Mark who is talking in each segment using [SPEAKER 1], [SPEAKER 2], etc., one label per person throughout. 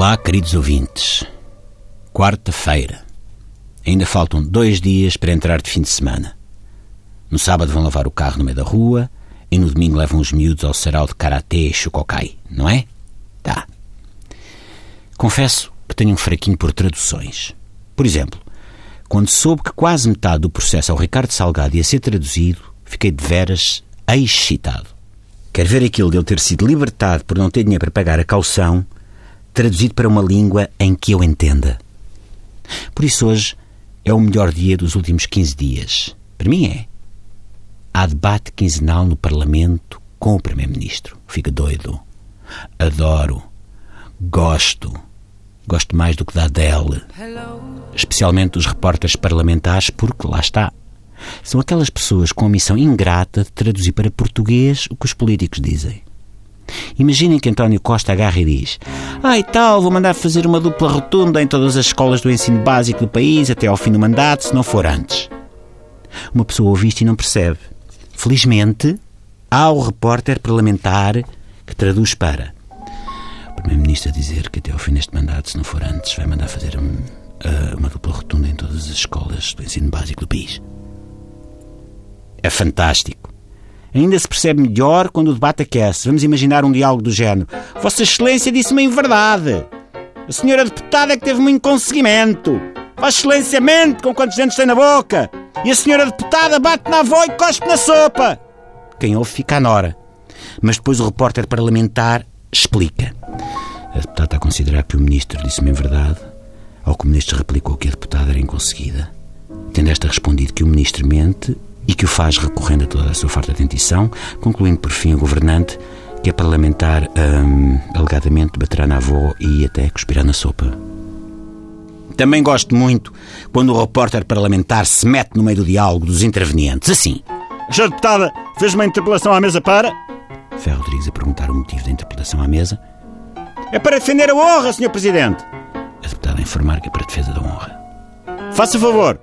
[SPEAKER 1] Olá, queridos ouvintes. Quarta-feira. Ainda faltam dois dias para entrar de fim de semana. No sábado vão lavar o carro no meio da rua e no domingo levam os miúdos ao sarau de karatê e chocokai, não é? Tá. Confesso que tenho um fraquinho por traduções. Por exemplo, quando soube que quase metade do processo ao Ricardo Salgado ia ser traduzido, fiquei de veras excitado. Quer ver aquilo de eu ter sido libertado por não ter dinheiro para pagar a caução, traduzido para uma língua em que eu entenda. Por isso hoje é o melhor dia dos últimos 15 dias. Para mim é. Há debate quinzenal no Parlamento com o Primeiro-Ministro. Fica doido. Adoro. Gosto. Gosto mais do que da Adele. Especialmente dos repórteres parlamentares, porque lá está. São aquelas pessoas com a missão ingrata de traduzir para português o que os políticos dizem. Imaginem que António Costa agarra e diz: Ah, e tal, vou mandar fazer uma dupla rotunda em todas as escolas do ensino básico do país até ao fim do mandato, se não for antes. Uma pessoa ouve isto e não percebe. Felizmente, há o repórter parlamentar que traduz para. O Primeiro-Ministro a dizer que até ao fim deste mandato, se não for antes, vai mandar fazer um, uh, uma dupla rotunda em todas as escolas do ensino básico do país. É fantástico. Ainda se percebe melhor quando o debate aquece. Vamos imaginar um diálogo do género. Vossa Excelência disse-me em verdade. A senhora deputada é que teve um inconseguimento. Vossa Excelência mente com quantos dentes tem na boca. E a senhora deputada bate na avó e cospe na sopa. Quem ouve fica à nora. Mas depois o repórter parlamentar explica. A deputada está a considerar que o ministro disse-me em verdade, ao que o ministro replicou que a deputada era inconseguida. Tendo esta respondido que o ministro mente e que o faz recorrendo a toda a sua farta de dentição, concluindo por fim o governante que é parlamentar hum, alegadamente baterá na avó e até cuspirá na sopa. Também gosto muito quando o repórter parlamentar se mete no meio do diálogo dos intervenientes, assim.
[SPEAKER 2] A senhora deputada fez uma interpelação à mesa para...
[SPEAKER 1] Ferro Rodrigues a perguntar o motivo da interpelação à mesa.
[SPEAKER 2] É para defender a honra, Sr. Presidente.
[SPEAKER 1] A deputada a informar que é para a defesa da honra.
[SPEAKER 2] Faça favor.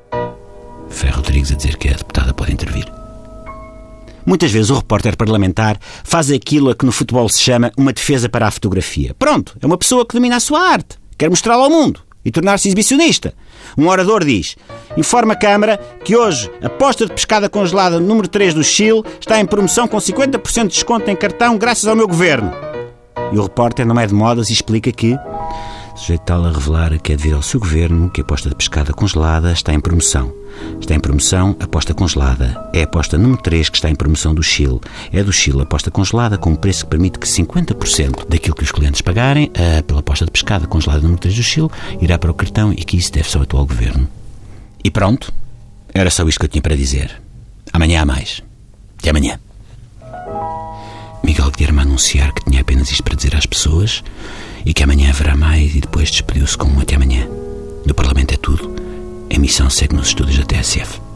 [SPEAKER 1] Ferro Rodrigues a dizer que a deputada pode intervir. Muitas vezes o repórter parlamentar faz aquilo a que no futebol se chama uma defesa para a fotografia. Pronto, é uma pessoa que domina a sua arte, quer mostrá-la ao mundo e tornar-se exibicionista. Um orador diz: informa a Câmara que hoje a posta de pescada congelada número 3 do Chile está em promoção com 50% de desconto em cartão graças ao meu governo. E o repórter não é de modas e explica que sujeito tal a revelar que é devido ao seu governo que a aposta de pescada congelada está em promoção. Está em promoção a aposta congelada. É a aposta número 3 que está em promoção do Chile. É do Chile a aposta congelada com um preço que permite que 50% daquilo que os clientes pagarem a, pela aposta de pescada congelada número 3 do Chile irá para o cartão e que isso deve-se ao atual governo. E pronto. Era só isto que eu tinha para dizer. Amanhã há mais. Até amanhã. Miguel Guilherme anunciar que tinha apenas isto para dizer às pessoas e que amanhã haverá mais e depois despediu-se com um até amanhã. Do Parlamento é tudo. A emissão segue nos estúdios da TSF.